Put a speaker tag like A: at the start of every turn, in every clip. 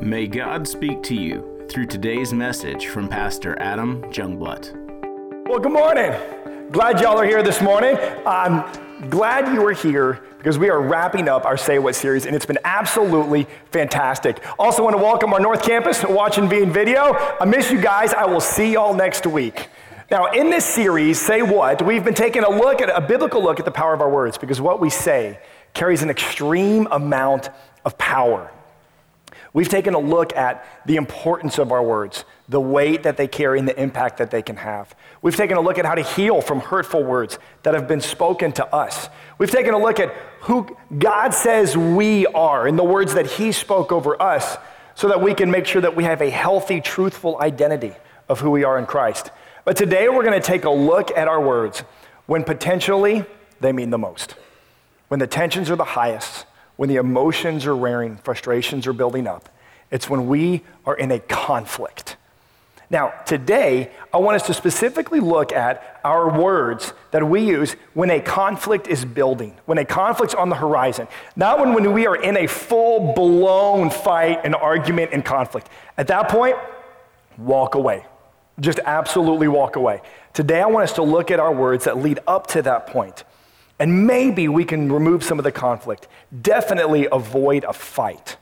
A: May God speak to you through today's message from Pastor Adam Jungblut.
B: Well, good morning. Glad y'all are here this morning. I'm glad you are here because we are wrapping up our Say What series, and it's been absolutely fantastic. Also, want to welcome our North Campus watching being video. I miss you guys. I will see y'all next week. Now, in this series, Say What, we've been taking a look at a biblical look at the power of our words because what we say carries an extreme amount of power. We've taken a look at the importance of our words, the weight that they carry, and the impact that they can have. We've taken a look at how to heal from hurtful words that have been spoken to us. We've taken a look at who God says we are and the words that He spoke over us so that we can make sure that we have a healthy, truthful identity of who we are in Christ. But today we're going to take a look at our words when potentially they mean the most, when the tensions are the highest when the emotions are wearing, frustrations are building up. It's when we are in a conflict. Now, today, I want us to specifically look at our words that we use when a conflict is building, when a conflict's on the horizon. Not when, when we are in a full blown fight and argument and conflict. At that point, walk away. Just absolutely walk away. Today, I want us to look at our words that lead up to that point. And maybe we can remove some of the conflict. Definitely avoid a fight.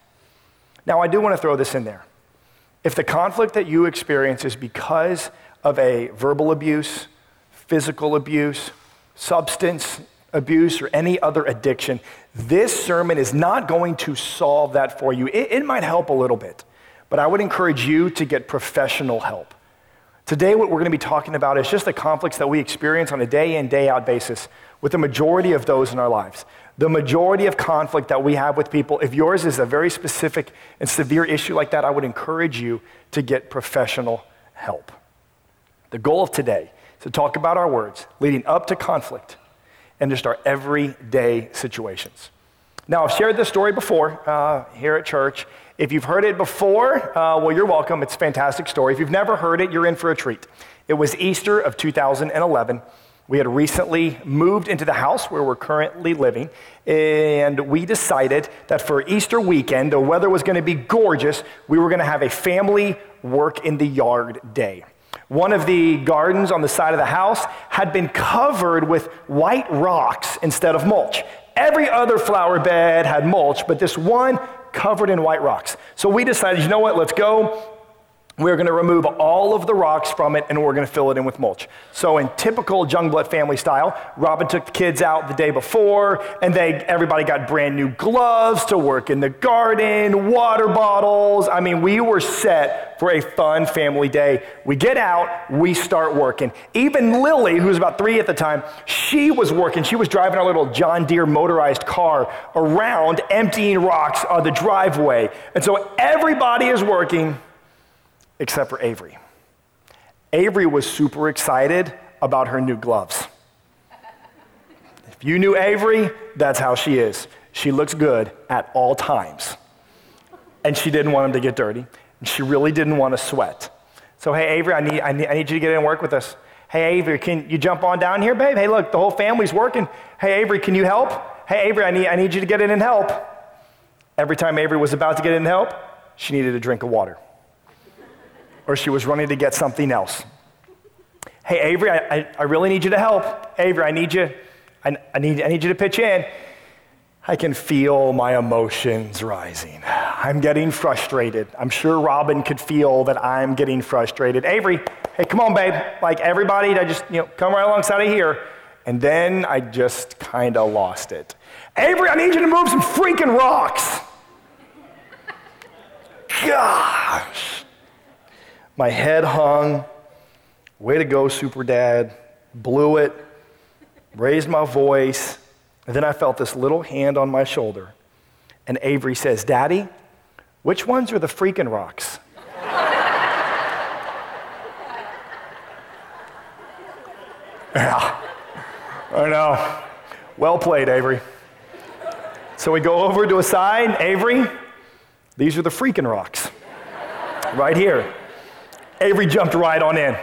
B: Now, I do want to throw this in there. If the conflict that you experience is because of a verbal abuse, physical abuse, substance abuse, or any other addiction, this sermon is not going to solve that for you. It, it, might help a little bit, but I would encourage you to get professional help. Today, what we're going to be talking about is just the conflicts that we experience on a day in, day out basis with the majority of those in our lives. The majority of conflict that we have with people, if yours is a very specific and severe issue like that, I would encourage you to get professional help. The goal of today is to talk about our words leading up to conflict and just our everyday situations. Now, I've shared this story before uh, here at church. If you've heard it before, uh, well, you're welcome. It's a fantastic story. If you've never heard it, you're in for a treat. It was Easter of 2011. We had recently moved into the house where we're currently living, and we decided that for Easter weekend, the weather was going to be gorgeous. We were going to have a family work in the yard day. One of the gardens on the side of the house had been covered with white rocks instead of mulch. Every other flower bed had mulch, but this one covered in white rocks. So we decided, you know what, let's go we're going to remove all of the rocks from it and we're going to fill it in with mulch. So, in typical Jungblut family style, Robin took the kids out the day before and they, everybody got brand new gloves to work in the garden, water bottles. I mean, we were set for a fun family day. We get out, we start working. Even Lily, who was about three at the time, she was working. She was driving our little John Deere motorized car around, emptying rocks on the driveway. And so, everybody is working except for Avery. Avery was super excited about her new gloves. If you knew Avery, that's how she is. She looks good at all times. And she didn't want them to get dirty. And she really didn't want to sweat. So, hey, Avery, I need, I need, I need you to get in and work with us. Hey, Avery, can you jump on down here, babe? Hey, look, the whole family's working. Hey, Avery, can you help? Hey, Avery, I need, I need you to get in and help. Every time Avery was about to get in and help, she needed a drink of water or she was running to get something else. Hey, Avery, I, I, I really need you to help. Avery, I need you. I, I, need, I need you to pitch in. I can feel my emotions rising. I'm getting frustrated. I'm sure Robin could feel that I'm getting frustrated. Avery, hey, come on, babe. Like everybody, I just, you know, come right alongside of here. And then I just kind of lost it. Avery, I need you to move some freaking rocks. Gosh. My head hung. Way to go, Super Dad. Blew it. Raised my voice. And then I felt this little hand on my shoulder. And Avery says, Daddy, which ones are the freaking rocks? yeah, I know. Well played, Avery. So we go over to a side. Avery, these are the freaking rocks. Right here. Avery jumped right on in.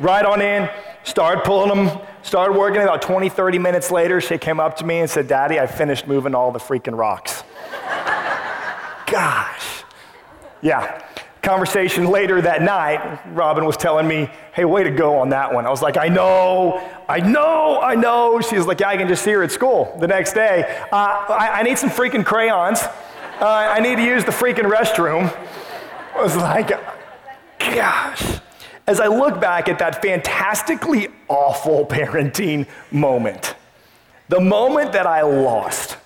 B: Right on in, started pulling them, started working. About 20, 30 minutes later, she came up to me and said, Daddy, I finished moving all the freaking rocks. Gosh. Yeah. Conversation later that night, Robin was telling me, hey, way to go on that one. I was like, I know, I know, I know. She's like, yeah, I can just see her at school the next day. Uh, I, I, need some freaking crayons. Uh, I need to use the freaking restroom. I was like, gosh. As I look back at that fantastically awful parenting moment, the moment that I lost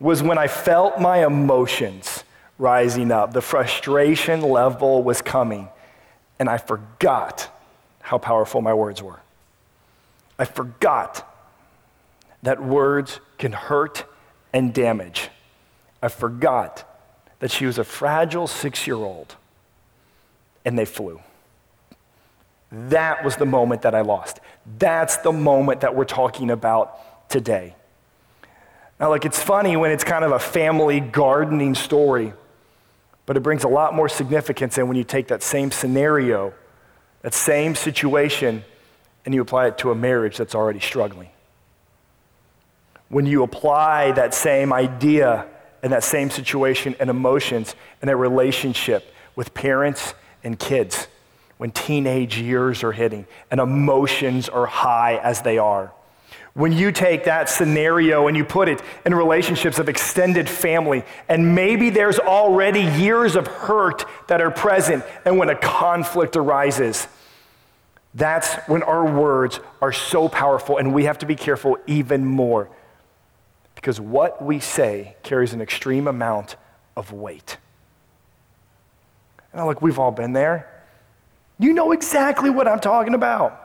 B: was when I felt my emotions rising up. The frustration level was coming, and I forgot how powerful my words were. I forgot that words can hurt and damage. I forgot that she was a fragile six year old, and they flew. That was the moment that I lost. That's the moment that we're talking about today. Now, like, it's funny when it's kind of a family gardening story but it brings a lot more significance in when you take that same scenario, that same situation, and you apply it to a marriage that's already struggling. When you apply that same idea and that same situation and emotions in a relationship with parents and kids, when teenage years are hitting and emotions are high as they are. When you take that scenario and you put it in relationships of extended family, and maybe there's already years of hurt that are present, and when a conflict arises, that's when our words are so powerful, and we have to be careful even more because what we say carries an extreme amount of weight. And i look, we've all been there. You know exactly what I'm talking about.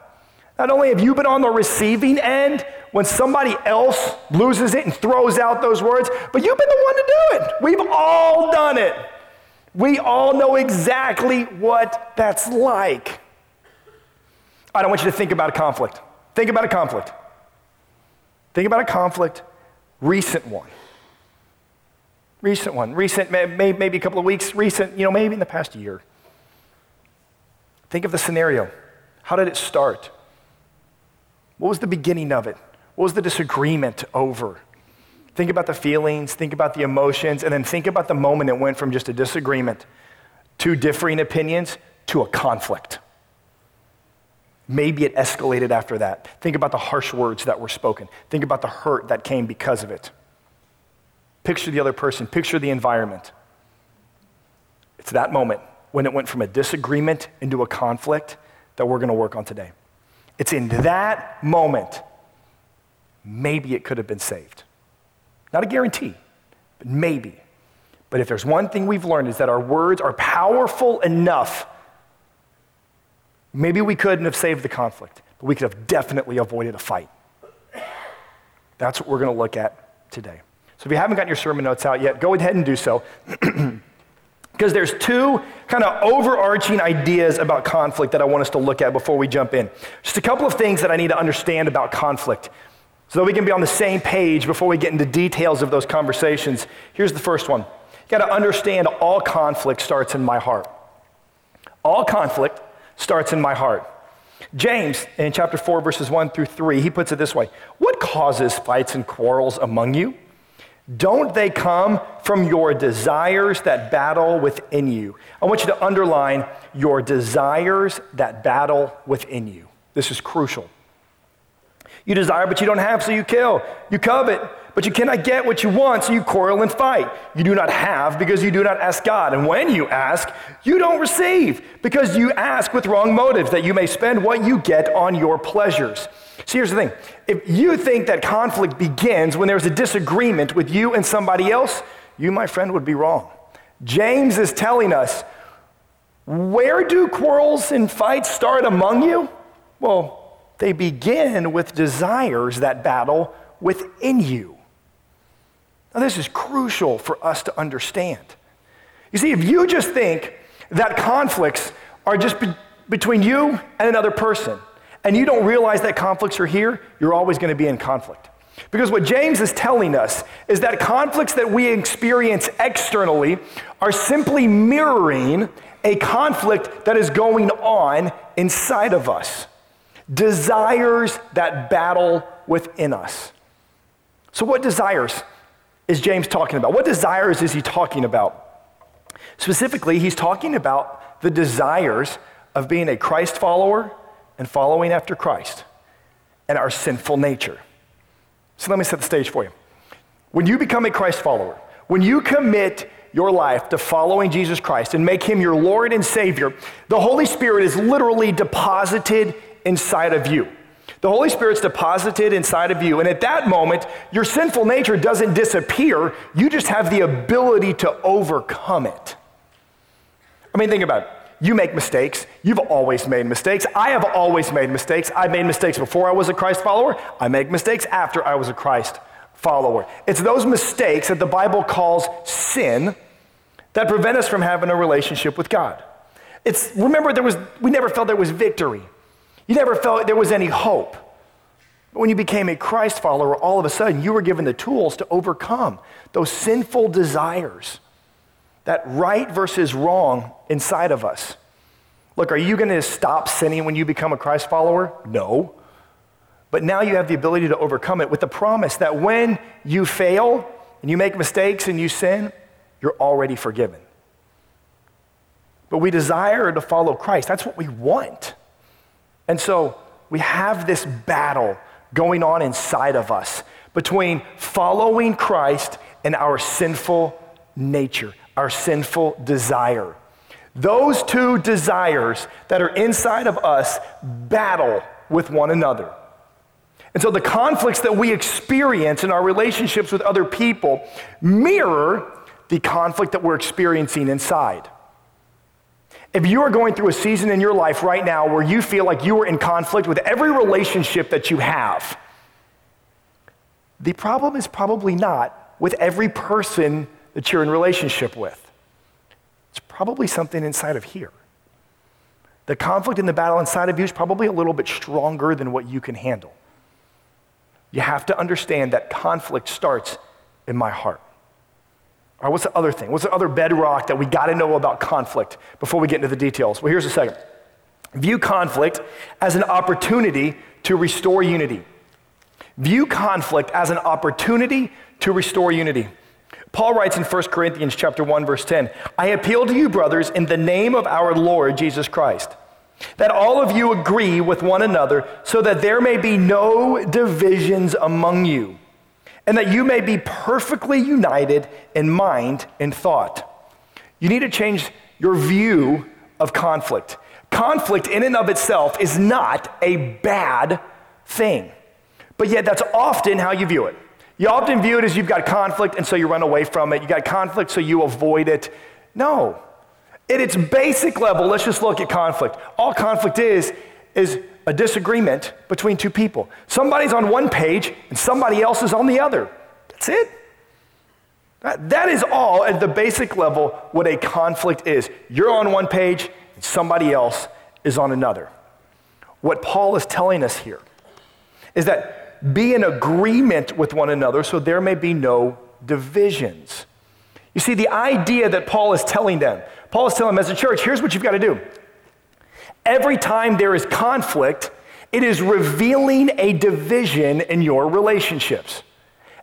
B: Not only have you been on the receiving end when somebody else loses it and throws out those words, but you've been the one to do it. We've all done it. We all know exactly what that's like. I don't want you to think about a conflict. Think about a conflict. Think about a conflict, recent one. Recent one. Recent, maybe a couple of weeks, recent, you know, maybe in the past year. Think of the scenario. How did it start? What was the beginning of it? What was the disagreement over? Think about the feelings, think about the emotions, and then think about the moment it went from just a disagreement to differing opinions to a conflict. Maybe it escalated after that. Think about the harsh words that were spoken. Think about the hurt that came because of it. Picture the other person, picture the environment. It's that moment when it went from a disagreement into a conflict that we're going to work on today. It's in that moment, maybe it could have been saved. Not a guarantee, but maybe. But if there's one thing we've learned is that our words are powerful enough. Maybe we couldn't have saved the conflict, but we could have definitely avoided a fight. That's what we're going to look at today. So if you haven't gotten your sermon notes out yet, go ahead and do so. Because there's two kind of overarching ideas about conflict that I want us to look at before we jump in. Just a couple of things that I need to understand about conflict so that we can be on the same page before we get into details of those conversations. Here's the first one. You got to understand all conflict starts in my heart. All conflict starts in my heart. James, in chapter 4, verses 1 through 3, he puts it this way What causes fights and quarrels among you? Don't they come from your desires that battle within you? I want you to underline your desires that battle within you. This is crucial. You desire, but you don't have, so you kill. You covet, but you cannot get what you want, so you quarrel and fight. You do not have because you do not ask God. And when you ask, you don't receive because you ask with wrong motives, that you may spend what you get on your pleasures. See, here's the thing if you think that conflict begins when there's a disagreement with you and somebody else, you, my friend, would be wrong. James is telling us where do quarrels and fights start among you? Well, they begin with desires that battle within you. Now, this is crucial for us to understand. You see, if you just think that conflicts are just be- between you and another person, and you don't realize that conflicts are here, you're always going to be in conflict. Because what James is telling us is that conflicts that we experience externally are simply mirroring a conflict that is going on inside of us. Desires that battle within us. So, what desires is James talking about? What desires is he talking about? Specifically, he's talking about the desires of being a Christ follower and following after Christ and our sinful nature. So let me set the stage for you. When you become a Christ follower, when you commit your life to following Jesus Christ and make him your Lord and Savior, the Holy Spirit is literally deposited inside of you. The Holy Spirit's deposited inside of you. And at that moment, your sinful nature doesn't disappear. You just have the ability to overcome it. I mean, think about it. You make mistakes. You've always made mistakes. I have always made mistakes. I made mistakes before I was a Christ follower. I make mistakes after I was a Christ follower. It's those mistakes that the Bible calls sin that prevent us from having a relationship with God. It's remember there was we never felt there was victory. You never felt there was any hope. But when you became a Christ follower, all of a sudden you were given the tools to overcome those sinful desires that right versus wrong inside of us. Look, are you going to stop sinning when you become a Christ follower? No. But now you have the ability to overcome it with the promise that when you fail and you make mistakes and you sin, you're already forgiven. But we desire to follow Christ. That's what we want. And so we have this battle going on inside of us between following Christ and our sinful nature our sinful desire. Those two desires that are inside of us battle with one another. And so the conflicts that we experience in our relationships with other people mirror the conflict that we're experiencing inside. If you are going through a season in your life right now where you feel like you are in conflict with every relationship that you have, the problem is probably not with every person that you're in relationship with. It's probably something inside of here. The conflict and the battle inside of you is probably a little bit stronger than what you can handle. You have to understand that conflict starts in my heart. All right, what's the other thing? What's the other bedrock that we got to know about conflict before we get into the details? Well, here's the second. View conflict as an opportunity to restore unity. View conflict as an opportunity to restore unity. Paul writes in 1 Corinthians chapter 1 verse 10, I appeal to you brothers in the name of our Lord Jesus Christ, that all of you agree with one another so that there may be no divisions among you, and that you may be perfectly united in mind and thought. You need to change your view of conflict. Conflict in and of itself is not a bad thing. But yet that's often how you view it. You often view it as you've got conflict and so you run away from it. You got conflict so you avoid it. No. At its basic level, let's just look at conflict. All conflict is, is a disagreement between two people. Somebody's on one page and somebody else is on the other. That's it. That, that is all at the basic level what a conflict is. You're on one page and somebody else is on another. What Paul is telling us here is that be in agreement with one another so there may be no divisions. You see, the idea that Paul is telling them, Paul is telling them as a church, here's what you've got to do. Every time there is conflict, it is revealing a division in your relationships.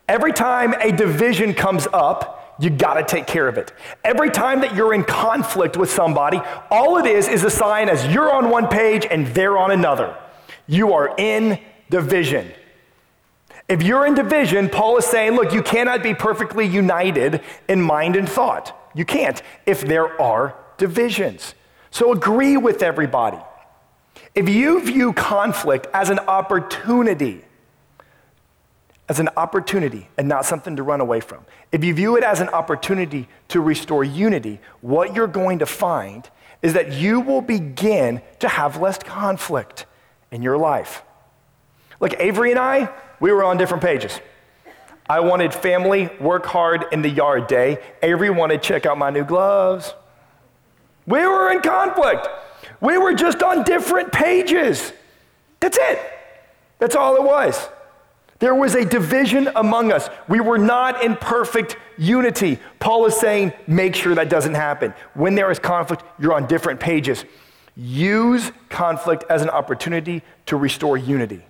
B: Every time a division comes up, you got to take care of it. Every time that you're in conflict with somebody, all it is is a sign as you're on one page and they're on another. You are in division. If you're in division, Paul is saying, look, you cannot be perfectly united in mind and thought. You can't if there are divisions. So agree with everybody. If you view conflict as an opportunity, as an opportunity and not something to run away from, if you view it as an opportunity to restore unity, what you're going to find is that you will begin to have less conflict in your life. Look, Avery and I, we were on different pages. I wanted family, work hard in the yard day. Avery wanted to check out my new gloves. We were in conflict. We were just on different pages. That's it. That's all it was. There was a division among us. We were not in perfect unity. Paul is saying, make sure that doesn't happen. When there is conflict, you're on different pages. Use conflict as an opportunity to restore unity.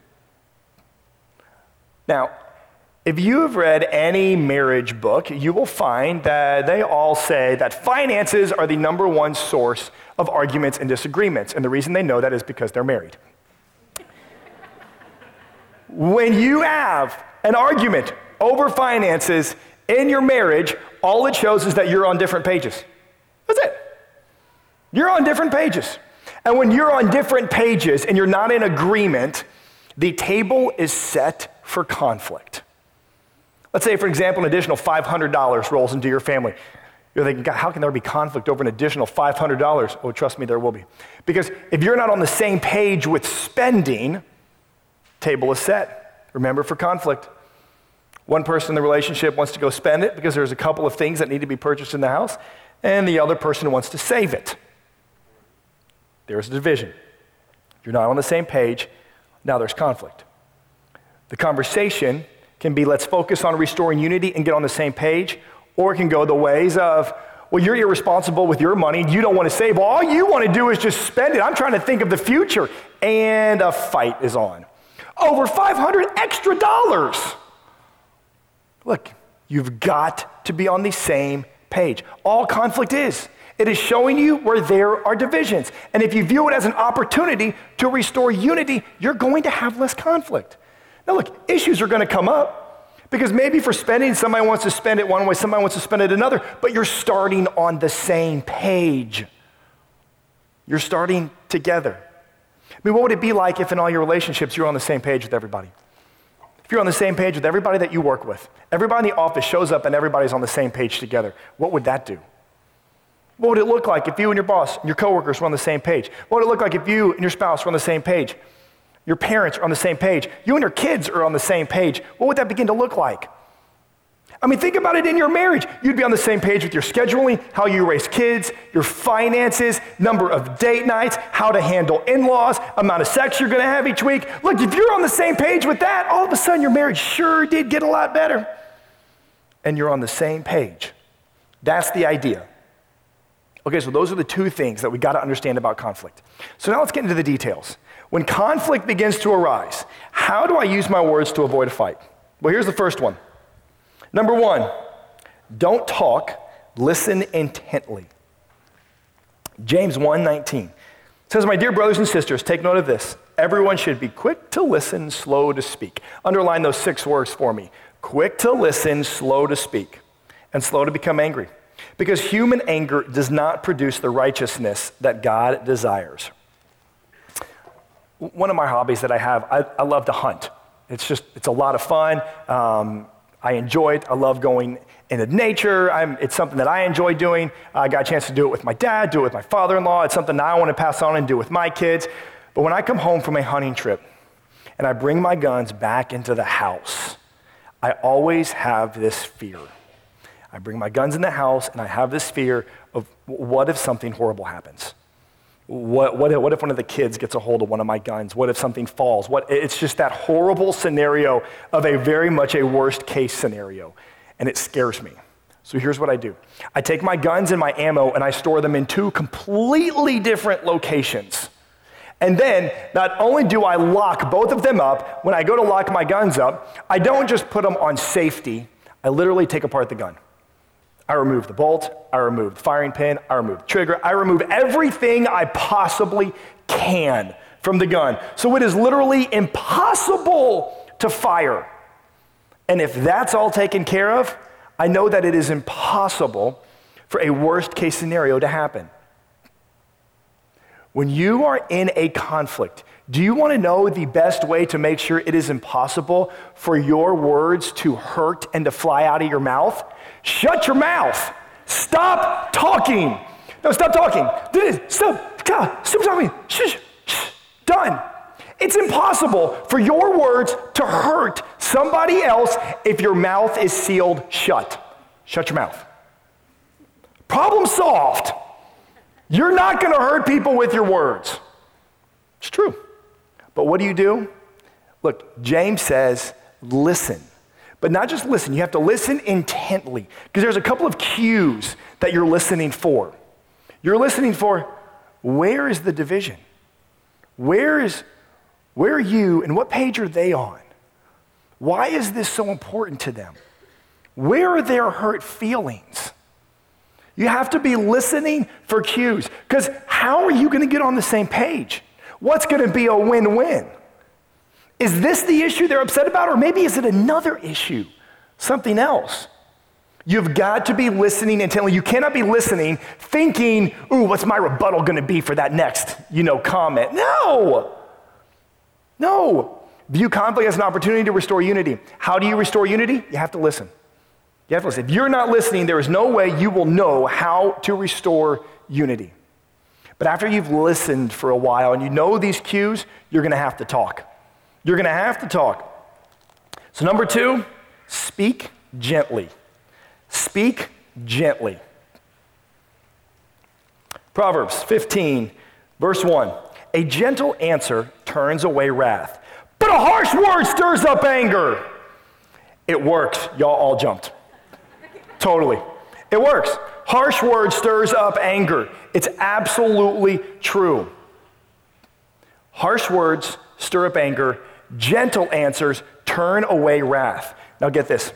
B: Now, If you have read any marriage book, you will find that they all say that finances are the number one source of arguments and disagreements. And the reason they know that is because they're married. when you have an argument over finances in your marriage, all it shows is that you're on different pages. That's it. You're on different pages. And when you're on different pages and you're not in agreement, the table is set for conflict. Let's say, for example, an additional $500 rolls into your family. You're thinking, God, how can there be conflict over an additional $500? Oh, trust me, there will be. Because if you're not on the same page with spending, table is set. Remember for conflict. One person in the relationship wants to go spend it because there's a couple of things that need to be purchased in the house, and the other person wants to save it. There's a division. You're not on the same page. Now there's conflict. The conversation can be let's focus on restoring unity and get on the same page, or it can go the ways of, well, you're irresponsible with your money. You don't want to save. All you want to do is just spend it. I'm trying to think of the future. And a fight is on. Over 500 extra dollars. Look, you've got to be on the same page. All conflict is. It is showing you where there are divisions. And if you view it as an opportunity to restore unity, you're going to have less conflict. Now, look, issues are going to come up because maybe for spending, somebody wants to spend it one way, somebody wants to spend it another, but you're starting on the same page. You're starting together. I mean, what would it be like if in all your relationships you're on the same page with everybody? If you're on the same page with everybody that you work with, everybody in the office shows up and everybody's on the same page together, what would that do? What would it look like if you and your boss and your coworkers were on the same page? What would it look like if you and your spouse were on the same page? Your parents are on the same page. You and your kids are on the same page. What would that begin to look like? I mean, think about it in your marriage. You'd be on the same page with your scheduling, how you raise kids, your finances, number of date nights, how to handle in laws, amount of sex you're going to have each week. Look, if you're on the same page with that, all of a sudden your marriage sure did get a lot better. And you're on the same page. That's the idea. Okay, so those are the two things that we got to understand about conflict. So now let's get into the details. When conflict begins to arise, how do I use my words to avoid a fight? Well, here's the first one. Number one, don't talk, listen intently. James 1:19 says, My dear brothers and sisters, take note of this. Everyone should be quick to listen, slow to speak. Underline those six words for me. Quick to listen, slow to speak, and slow to become angry. Because human anger does not produce the righteousness that God desires one of my hobbies that I have, I, I love to hunt. It's just, it's a lot of fun. Um, I enjoy it. I love going into nature. I'm, it's something that I enjoy doing. I got a chance to do it with my dad, do it with my father in law. It's something I want to pass on and do with my kids. But when I come home from a hunting trip and I bring my guns back into the house, I always have this fear. I bring my guns in the house and I have this fear of what if something horrible happens? What, what, what if one of the kids gets a hold of one of my guns? What if something falls? What, it's just that horrible scenario of a very much a worst case scenario. And it scares me. So here's what I do I take my guns and my ammo and I store them in two completely different locations. And then, not only do I lock both of them up, when I go to lock my guns up, I don't just put them on safety, I literally take apart the gun. I remove the bolt, I remove the firing pin, I remove the trigger, I remove everything I possibly can from the gun. So it is literally impossible to fire. And if that's all taken care of, I know that it is impossible for a worst case scenario to happen. When you are in a conflict, do you want to know the best way to make sure it is impossible for your words to hurt and to fly out of your mouth? Shut your mouth. Stop talking. No, stop talking. Stop. Stop, talking. Shh, shh. Done. It's impossible for your words to hurt somebody else if your mouth is sealed shut. Shut your mouth. Problem solved. You're not going to hurt people with your words. It's true. But what do you do? Look, James says, listen. But not just listen, you have to listen intently because there's a couple of cues that you're listening for. You're listening for where is the division? Where is where are you and what page are they on? Why is this so important to them? Where are their hurt feelings? You have to be listening for cues because how are you going to get on the same page? What's going to be a win win? Is this the issue they're upset about, or maybe is it another issue, something else? You've got to be listening intently. You cannot be listening thinking, ooh, what's my rebuttal going to be for that next, you know, comment? No. No. View conflict as an opportunity to restore unity. How do you restore unity? You have to listen. You have to listen. If you're not listening, there is no way you will know how to restore unity. But after you've listened for a while and you know these cues, you're going to have to talk. You're going to have to talk. So, number two, speak gently. Speak gently. Proverbs 15, verse 1. A gentle answer turns away wrath, but a harsh word stirs up anger. It works. Y'all all jumped. Totally. It works. Harsh word stirs up anger. It's absolutely true. Harsh words stir up anger. Gentle answers turn away wrath. Now get this.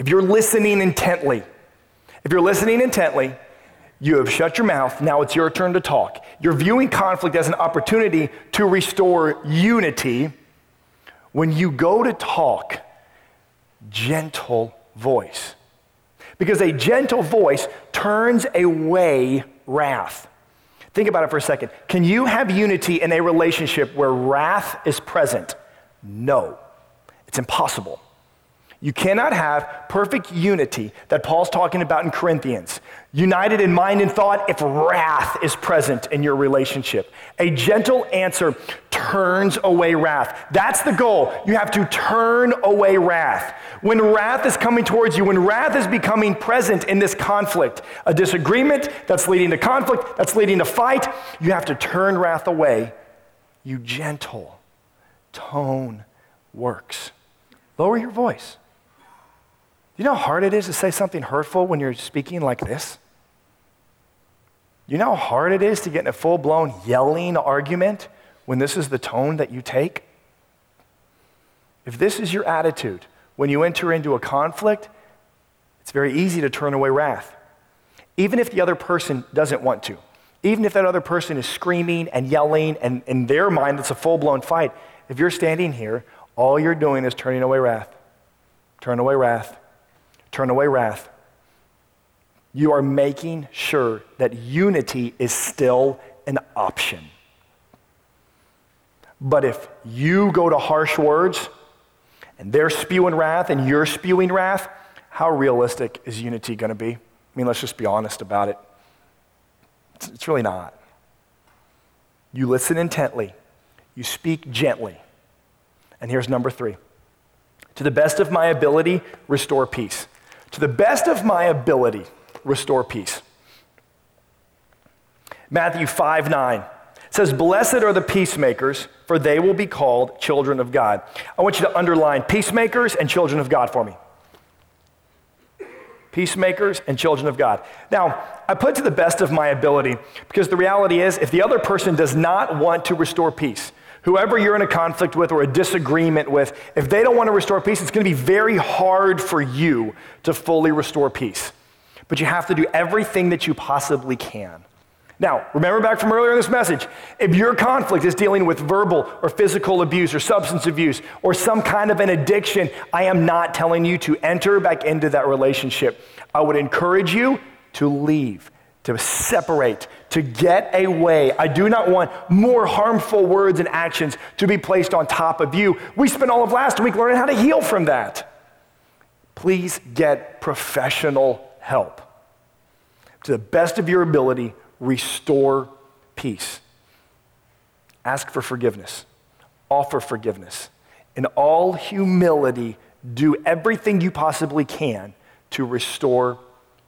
B: If you're listening intently, if you're listening intently, you have shut your mouth. Now it's your turn to talk. You're viewing conflict as an opportunity to restore unity. When you go to talk, gentle voice. Because a gentle voice turns away wrath. Think about it for a second. Can you have unity in a relationship where wrath is present? No, it's impossible. You cannot have perfect unity that Paul's talking about in Corinthians, united in mind and thought, if wrath is present in your relationship. A gentle answer turns away wrath. That's the goal. You have to turn away wrath. When wrath is coming towards you, when wrath is becoming present in this conflict, a disagreement that's leading to conflict, that's leading to fight, you have to turn wrath away. You gentle tone works. Lower your voice. You know how hard it is to say something hurtful when you're speaking like this? You know how hard it is to get in a full blown yelling argument when this is the tone that you take? If this is your attitude when you enter into a conflict, it's very easy to turn away wrath. Even if the other person doesn't want to, even if that other person is screaming and yelling, and in their mind it's a full blown fight, if you're standing here, all you're doing is turning away wrath. Turn away wrath. Turn away wrath. You are making sure that unity is still an option. But if you go to harsh words and they're spewing wrath and you're spewing wrath, how realistic is unity going to be? I mean, let's just be honest about it. It's, it's really not. You listen intently, you speak gently. And here's number three to the best of my ability, restore peace to the best of my ability, restore peace. Matthew 5 9 says, Blessed are the peacemakers, for they will be called children of God. I want you to underline peacemakers and children of God for me. Peacemakers and children of God. Now, I put to the best of my ability because the reality is, if the other person does not want to restore peace, whoever you're in a conflict with or a disagreement with, if they don't want to restore peace, it's going to be very hard for you to fully restore peace. But you have to do everything that you possibly can. Now, remember back from earlier in this message, if your conflict is dealing with verbal or physical abuse or substance abuse or some kind of an addiction, I am not telling you to enter back into that relationship. I would encourage you to leave to separate, to get away. I do not want more harmful words and actions to be placed on top of you. We spent all of last week learning how to heal from that. Please get professional help. To the best of your ability, restore peace. Ask for forgiveness. Offer forgiveness. In all humility, do everything you possibly can to restore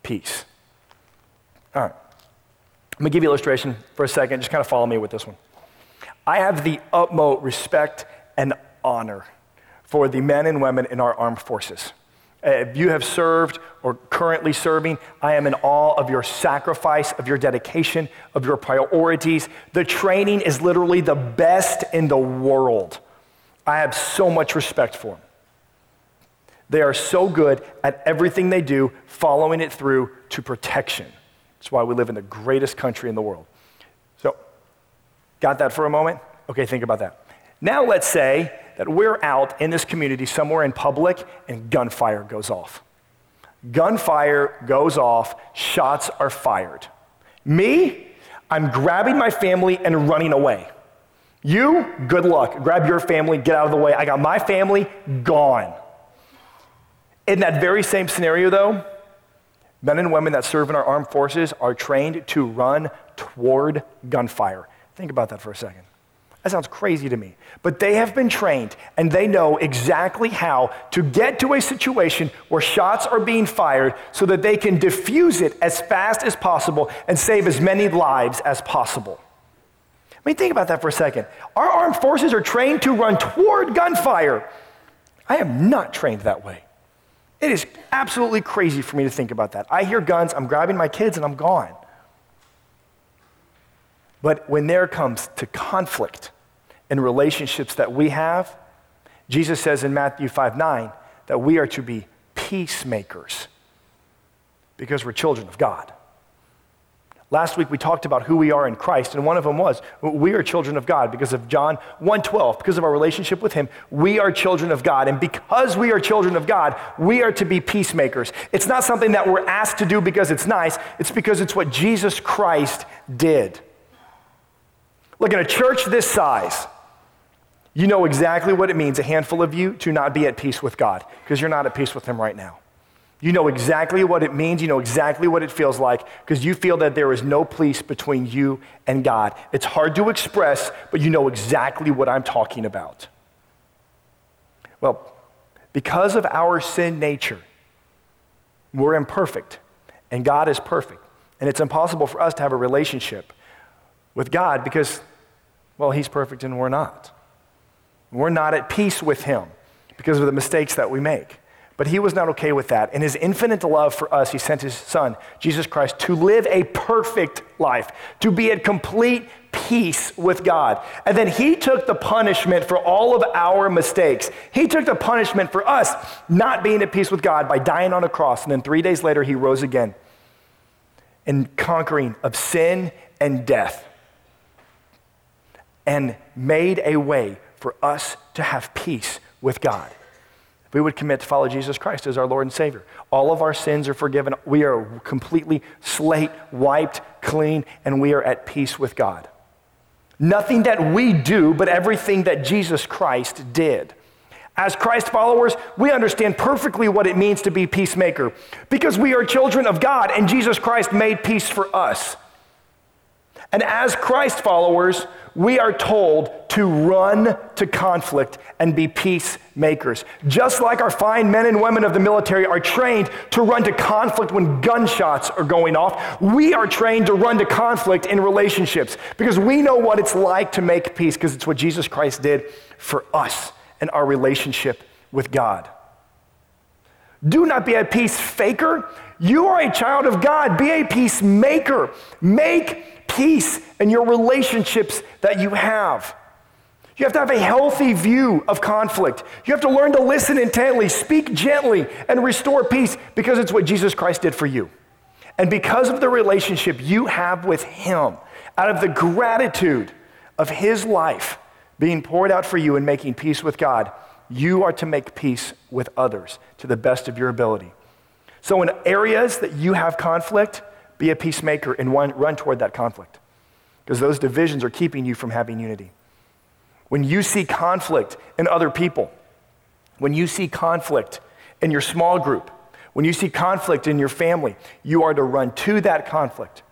B: peace. All right. I'm going to give you an illustration for a second. Just kind of follow me with this one. I have the utmost respect and honor for the men and women in our armed forces. Uh, if you have served or currently serving, I am in awe of your sacrifice, of your dedication, of your priorities. The training is literally the best in the world. I have so much respect for them. They are so good at everything they do, following it through to protection. That's why we live in the greatest country in the world. So, got that for a moment? Okay, think about that. Now, let's say that we're out in this community somewhere in public and gunfire goes off. Gunfire goes off, shots are fired. Me, I'm grabbing my family and running away. You, good luck. Grab your family, get out of the way. I got my family gone. In that very same scenario, though, men and women that serve in our armed forces are trained to run toward gunfire. Think about that for a second. That sounds crazy to me. But they have been trained and they know exactly how to get to a situation where shots are being fired so that they can diffuse it as fast as possible and save as many lives as possible. I mean, think about that for a second. Our armed forces are trained to run toward gunfire. I am not trained that way. It is absolutely crazy for me to think about that. I hear guns, I'm grabbing my kids, and I'm gone. But when there comes to conflict in relationships that we have, Jesus says in Matthew 5 9 that we are to be peacemakers because we're children of God. Last week we talked about who we are in Christ, and one of them was we are children of God because of John 1:12. Because of our relationship with Him, we are children of God, and because we are children of God, we are to be peacemakers. It's not something that we're asked to do because it's nice; it's because it's what Jesus Christ did. Look, in a church this size, you know exactly what it means, a handful of you, to not be at peace with God, because you're not at peace with Him right now. You know exactly what it means. You know exactly what it feels like because you feel that there is no peace between you and God. It's hard to express, but you know exactly what I'm talking about. Well, because of our sin nature, we're imperfect, and God is perfect. And it's impossible for us to have a relationship with God because, well, He's perfect and we're not. We're not at peace with Him because of the mistakes that we make. But he was not okay with that. In his infinite love for us, he sent his son, Jesus Christ, to live a perfect life, to be at complete peace with God. And then he took the punishment for all of our mistakes. He took the punishment for us not being at peace with God by dying on a cross. And then three days later, he rose again in conquering of sin and death and made a way for us to have peace with God. We would commit to follow Jesus Christ as our Lord and Savior, all of our sins are forgiven. We are completely slate wiped clean, and we are at peace with God. Nothing that we do, but everything that Jesus Christ did. As Christ followers, we understand perfectly what it means to be peacemaker because we are children of God and Jesus Christ made peace for us. And as Christ followers, we are told to run to conflict and be peacemakers. Just like our fine men and women of the military are trained to run to conflict when gunshots are going off, we are trained to run to conflict in relationships because we know what it's like to make peace because it's what Jesus Christ did for us and our relationship with God. Do not be a peace faker. You are a child of God. Be a peacemaker. Make peace in your relationships that you have. You have to have a healthy view of conflict. You have to learn to listen intently, speak gently, and restore peace because it's what Jesus Christ did for you. And because of the relationship you have with Him, out of the gratitude of His life being poured out for you and making peace with God, you are to make peace with others to the best of your ability. So, in areas that you have conflict, be a peacemaker and run, toward that conflict because those divisions are keeping you from having unity. When you see conflict in other people, when you see conflict in your small group, when you see conflict in your family, you are to run to that conflict.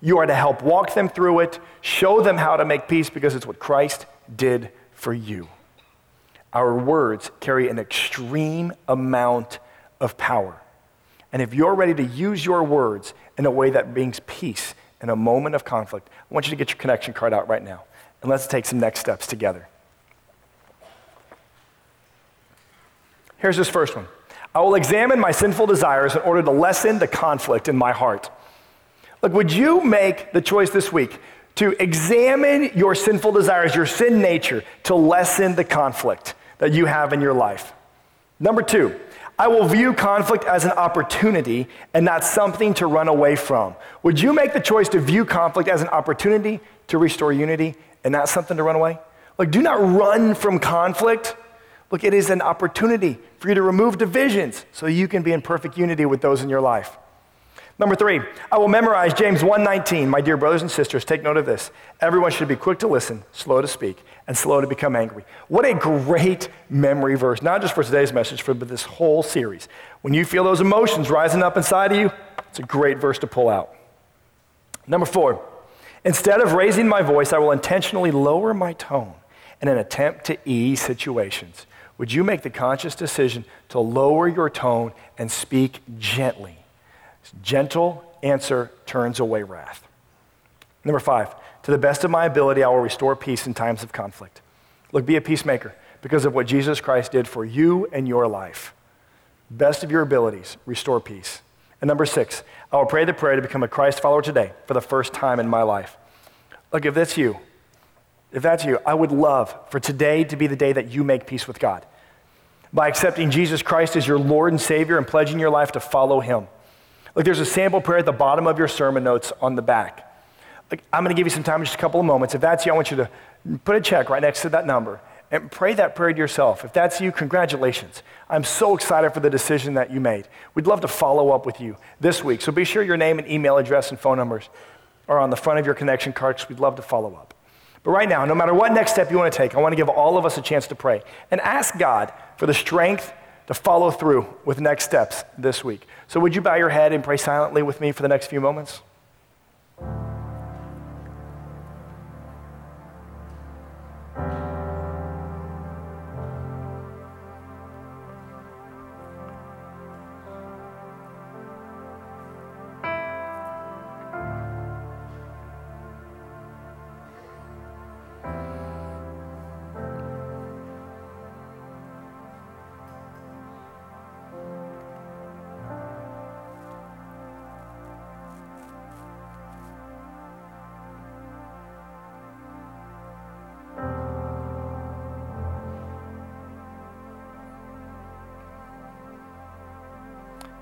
B: You are to help walk them through it, show them how to make peace because it's what Christ did for you. Our words carry an extreme amount of power. And if you're ready to use your words in a way that brings peace in a moment of conflict, I want you to get your connection card out right now. And let's take some next steps together. Here's this first one I will examine my sinful desires in order to lessen the conflict in my heart. Look, would you make the choice this week to examine your sinful desires, your sin nature, to lessen the conflict? that you have in your life. Number two, I will view conflict as an opportunity and not something to run away from. Would you make the choice to view conflict as an opportunity to restore unity and not something to run away? Like, do not run from conflict. Look, it is an opportunity for you to remove divisions so you can be in perfect unity with those in your life. Number three, I will memorize James 1:19. My dear brothers and sisters, take note of this. Everyone should be quick to listen, slow to speak, and slow to become angry. What a great memory verse, not just for today's message, but this whole series. When you feel those emotions rising up inside of you, it's a great verse to pull out. Number four, instead of raising my voice, I will intentionally lower my tone in an attempt to ease situations. Would you make the conscious decision to lower your tone and speak gently? Gentle answer turns away wrath. Number five, to the best of my ability, I will restore peace in times of conflict. Look, be a peacemaker because of what Jesus Christ did for you and your life. Best of your abilities, restore peace. And number six, I will pray the prayer to become a Christ follower today for the first time in my life. Look, if that's you, if that's you, I would love for today to be the day that you make peace with God by accepting Jesus Christ as your Lord and Savior and pledging your life to follow Him. Like there's a sample prayer at the bottom of your sermon notes on the back. Like, I'm going to give you some time, just a couple of moments. If that's you, I want you to put a check right next to that number and pray that prayer to yourself. If that's you, congratulations. I'm so excited for the decision that you made. We'd love to follow up with you this week. So be sure your name and email address and phone numbers are on the front of your connection cards. We'd love to follow up. But right now, no matter what next step you want to take, I want to give all of us a chance to pray and ask God for the strength to follow through with next steps this week. So, would you bow your head and pray silently with me for the next few moments?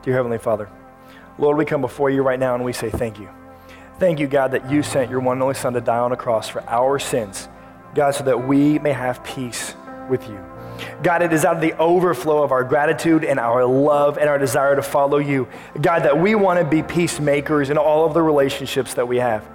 B: Dear Heavenly Father, Lord, we come before you right now and we say thank you. Thank you, God, that you sent your one and only Son to die on a cross for our sins, God, so that we may have peace with you. God, it is out of the overflow of our gratitude and our love and our desire to follow you, God, that we want to be peacemakers in all of the relationships that we have.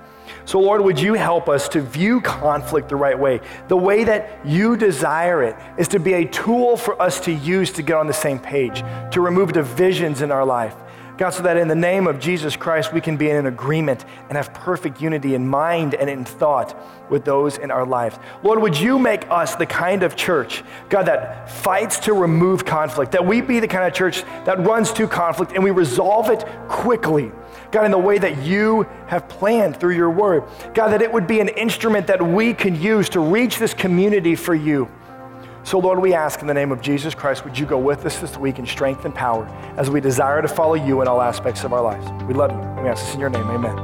B: So, Lord, would you help us to view conflict the right way? The way that you desire it is to be a tool for us to use to get on the same page, to remove divisions in our life. God, so that in the name of Jesus Christ, we can be in agreement and have perfect unity in mind and in thought with those in our lives. Lord, would you make us the kind of church, God, that fights to remove conflict, that we be the kind of church that runs to conflict and we resolve it quickly God, in the way that you have planned through your word. God, that it would be an instrument that we can use to reach this community for you. So, Lord, we ask in the name of Jesus Christ, would you go with us this week in strength and power as we desire to follow you in all aspects of our lives? We love you. We ask this in your name. Amen.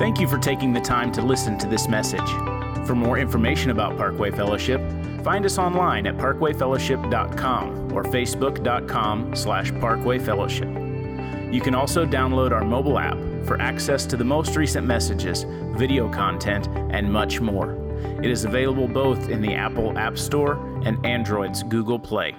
A: Thank you for taking the time to listen to this message. For more information about Parkway Fellowship, find us online at parkwayfellowship.com or facebook.com slash parkwayfellowship. You can also download our mobile app for access to the most recent messages, video content, and much more. It is available both in the Apple App Store and Android's Google Play.